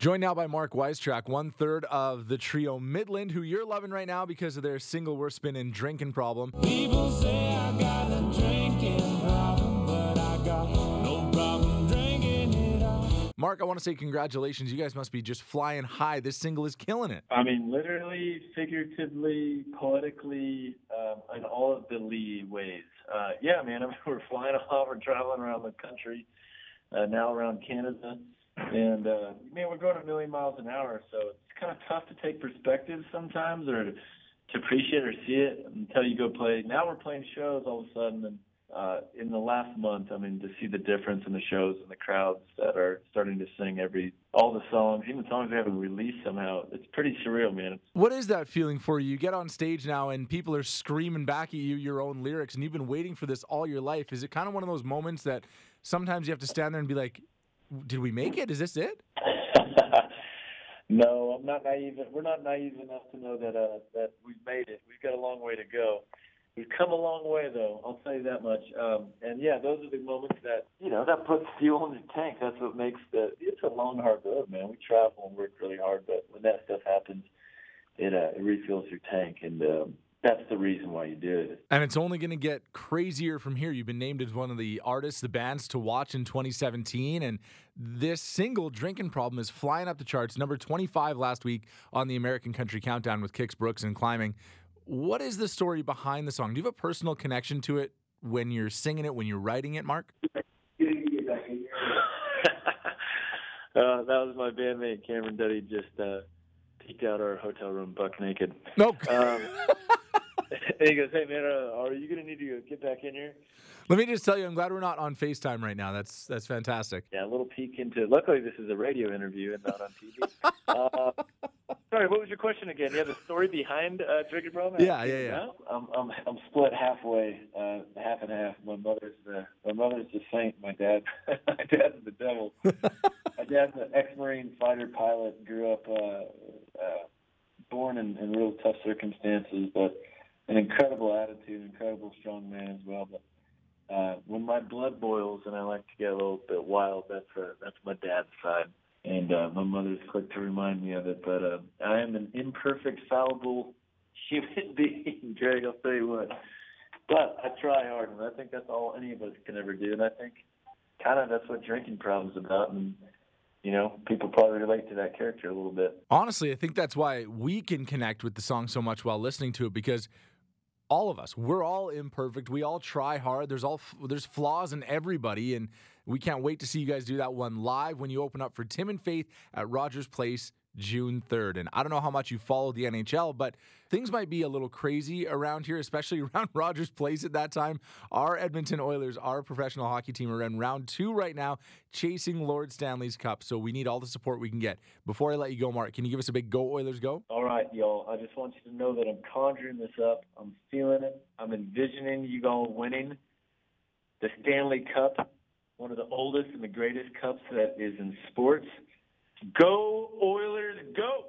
Joined now by Mark Wystrach, one third of the trio Midland, who you're loving right now because of their single We're Spinning drinking problem. People say I got a drinking problem, but I got no problem drinking it all. Mark, I want to say congratulations. You guys must be just flying high. This single is killing it. I mean, literally, figuratively, poetically, um, in all of the Lee ways. Uh, yeah, man, I mean, we're flying off, we're traveling around the country, uh, now around Canada. And, uh, man, we're going a million miles an hour, so it's kind of tough to take perspective sometimes or to, appreciate or see it until you go play. Now we're playing shows all of a sudden, and uh, in the last month, I mean, to see the difference in the shows and the crowds that are starting to sing every all the songs, even songs we haven't released somehow. It's pretty surreal, man. What is that feeling for you? You get on stage now and people are screaming back at you your own lyrics, and you've been waiting for this all your life. Is it kind of one of those moments that sometimes you have to stand there and be like, did we make it? Is this it? no, I'm not naive. We're not naive enough to know that uh, that we've made it. We've got a long way to go. We've come a long way, though. I'll tell you that much. Um, and yeah, those are the moments that you know that puts fuel in the tank. That's what makes the. It's a long, hard road, man. We travel and work really hard, but when that stuff happens, it uh, it refills your tank, and um, that's the reason why you do it. And it's only going to get crazier from here. You've been named as one of the artists, the bands to watch in 2017. And this single, Drinking Problem, is flying up the charts. Number 25 last week on the American Country Countdown with Kix Brooks and Climbing. What is the story behind the song? Do you have a personal connection to it when you're singing it, when you're writing it, Mark? uh, that was my bandmate Cameron Duddy just uh, peeked out our hotel room buck naked. No. Um, and he goes, "Hey man, uh, are you gonna need to get back in here?" Let me just tell you, I'm glad we're not on FaceTime right now. That's that's fantastic. Yeah, a little peek into. Luckily, this is a radio interview and not on TV. uh, sorry, what was your question again? Yeah, the story behind uh, Drinking Problem. Yeah, yeah, yeah. No, I'm I'm I'm split halfway, uh, half and half. My mother's the my mother's the saint. My dad, my dad's the devil. my dad's an ex-marine fighter pilot. Grew up, uh, uh, born in, in real tough circumstances, but an incredible attitude, incredible strong man as well. But uh, when my blood boils and I like to get a little bit wild, that's uh, that's my dad's side. My mother's quick to remind me of it. But uh, I am an imperfect, fallible human being, Greg. I'll tell you what. But I try hard, and I think that's all any of us can ever do. And I think kind of that's what drinking problems about. And you know, people probably relate to that character a little bit. Honestly, I think that's why we can connect with the song so much while listening to it because all of us, we're all imperfect. We all try hard. There's all there's flaws in everybody and we can't wait to see you guys do that one live when you open up for Tim and Faith at Rogers Place June 3rd. And I don't know how much you follow the NHL, but things might be a little crazy around here, especially around Rogers Place at that time. Our Edmonton Oilers, our professional hockey team, are in round two right now, chasing Lord Stanley's Cup. So we need all the support we can get. Before I let you go, Mark, can you give us a big go Oilers go? All right, y'all. I just want you to know that I'm conjuring this up. I'm feeling it. I'm envisioning you all winning the Stanley Cup, one of the oldest and the greatest cups that is in sports. Go Oilers, go!